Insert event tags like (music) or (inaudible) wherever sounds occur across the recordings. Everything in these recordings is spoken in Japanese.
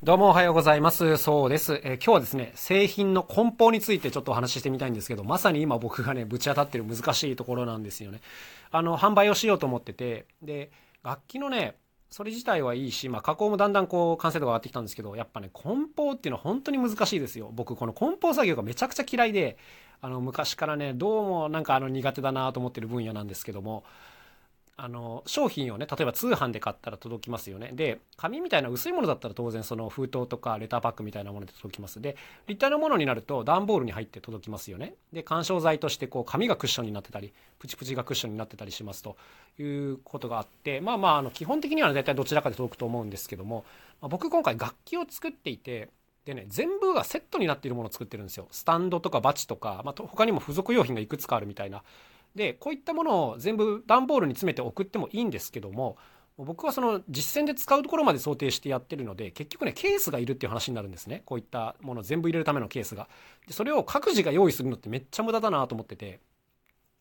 どうもおはようございます。そうです。えー、今日はですね、製品の梱包についてちょっとお話ししてみたいんですけど、まさに今僕がね、ぶち当たってる難しいところなんですよね。あの、販売をしようと思ってて、で、楽器のね、それ自体はいいし、まあ、加工もだんだんこう、完成度が上がってきたんですけど、やっぱね、梱包っていうのは本当に難しいですよ。僕、この梱包作業がめちゃくちゃ嫌いで、あの、昔からね、どうもなんかあの苦手だなと思ってる分野なんですけども、あの商品をね例えば通販で買ったら届きますよね。で紙みたいな薄いものだったら当然その封筒とかレターパックみたいなもので届きます。で立体のものになると段ボールに入って届きますよね。で緩衝材としてこう紙がクッションになってたりプチプチがクッションになってたりしますと。いうことがあってまあまああの基本的には大体どちらかで届くと思うんですけども、まあ、僕今回楽器を作っていてでね、全部がセットになっているものを作ってるんですよ。スタンドとかバチとか、まあ、他にも付属用品がいくつかあるみたいな。でこういったものを全部段ボールに詰めて送ってもいいんですけども僕はその実践で使うところまで想定してやってるので結局ねケースがいるっていう話になるんですね。こういったものを全部入れるためのケースが。でそれを各自が用意するのってめっちゃ無駄だなと思ってて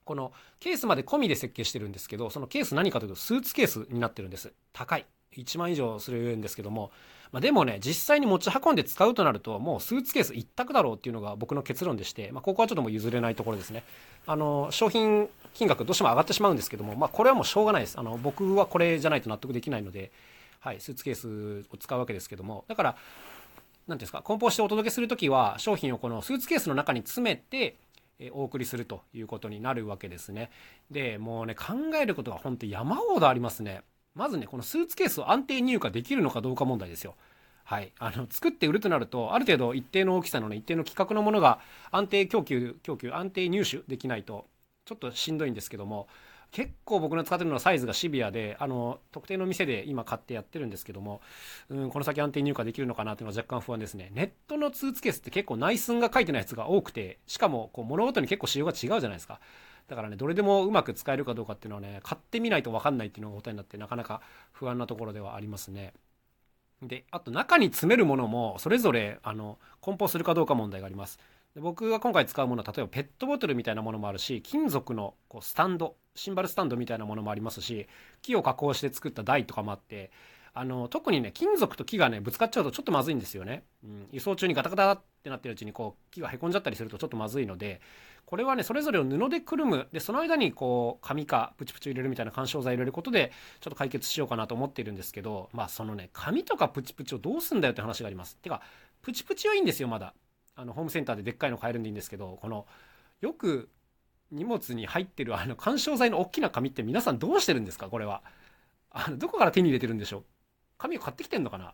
このケースまで込みで設計してるんですけどそのケース何かというとスーツケースになってるんです。高い。1万以上するんですけどもまあ、でもね実際に持ち運んで使うとなるともうスーツケース一択だろうっていうのが僕の結論でして、まあ、ここはちょっともう譲れないところですね。あの商品金額どうしても上がってしまうんですけども、まあ、これはもうしょうがないです。あの僕はこれじゃないと納得できないので、はい、スーツケースを使うわけですけども。だから何ですか梱包してお届けする時は商品をこのスーツケースの中に詰めてお送りするということになるわけですね。でもうね考えることが本当山ほどありますね。まずね、このスーツケースを安定入荷できるのかどうか問題ですよ。はい。あの、作って売るとなると、ある程度一定の大きさのね、一定の規格のものが安定供給、供給、安定入手できないと、ちょっとしんどいんですけども、結構僕の使ってるのはサイズがシビアで、あの、特定の店で今買ってやってるんですけども、うん、この先安定入荷できるのかなというのは若干不安ですね。ネットのスーツケースって結構内寸が書いてないやつが多くて、しかも、こう、物ごとに結構仕様が違うじゃないですか。だからね、どれでもうまく使えるかどうかっていうのはね、買ってみないと分かんないっていうのが答えになって、なかなか不安なところではありますね。で、あと中に詰めるものも、それぞれ、あの、梱包するかどうか問題があります。で僕が今回使うものは、例えばペットボトルみたいなものもあるし、金属のこうスタンド、シンバルスタンドみたいなものもありますし、木を加工して作った台とかもあって、あの特にね金属と木がねぶつかっちゃうとちょっとまずいんですよね、うん、輸送中にガタガタっってなってるうちにこう木がへこんじゃったりするとちょっとまずいのでこれはねそれぞれを布でくるむ。でその間にこう紙かプチプチ入れるみたいな緩衝材入れることでちょっと解決しようかなと思っているんですけどまあそのね紙とかプチプチをどうすんだよって話があります。てかプチプチはいいんですよまだ。あのホームセンターででっかいの買えるんでいいんですけどこのよく荷物に入ってるあの緩衝材の大きな紙って皆さんどうしてるんですか？これは。あのどこから手に入れてるんでしょう？紙を買ってきてんのかな？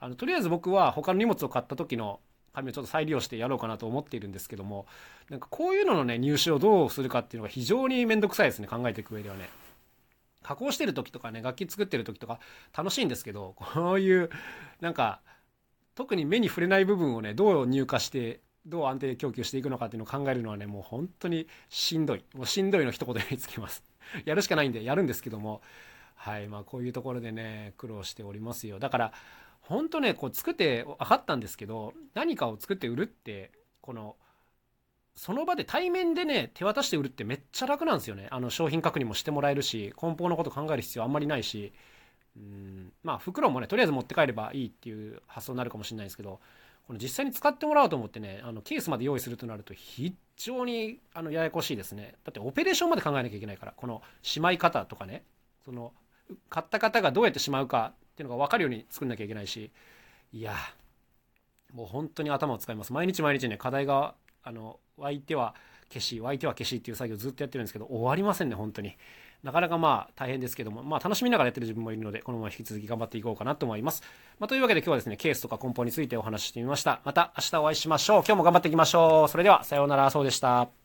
あのとりあえず僕は他の荷物を買った時の紙をちょっと再利用してやろうかなと思っているんですけどもなんかこういうののね入手をどうするかっていうのが非常に面倒くさいですね考えていく上ではね。加工してる時とかね楽器作ってる時とか楽しいんですけど (laughs) こういうなんか特に目に触れない部分をねどう入荷してどう安定供給していくのかっていうのを考えるのはねもう本当にしんどい。もうしんどいの一言につきます。(laughs) やるしかないんでやるんですけども。はい。まあ、こういうところでね苦労しておりますよ。だから本当ねこう作って分かったんですけど何かを作って売るってこのその場で対面でね手渡して売るってめっちゃ楽なんですよね。あの商品確認もしてもらえるし梱包のこと考える必要あんまりないしうんまあ袋もねとりあえず持って帰ればいいっていう発想になるかもしれないですけどこの実際に使ってもらおうと思ってねあのケースまで用意するとなると非常にあのややこしいですね。だってオペレーションまで考えなきゃいけないからこのしまい方とかねその買った方がどうやってしまうかっていうのが分かるように作んなきゃいけないしいやもう本当に頭を使います毎日毎日ね課題があの湧いては消し湧いては消しっていう作業ずっとやってるんですけど終わりませんね本当になかなかまあ大変ですけども、まあ楽しみながらやってる自分もいるので、このまま引き続き頑張っていこうかなと思います。まあというわけで今日はですね、ケースとか梱包についてお話ししてみました。また明日お会いしましょう。今日も頑張っていきましょう。それでは、さようなら、そうでした。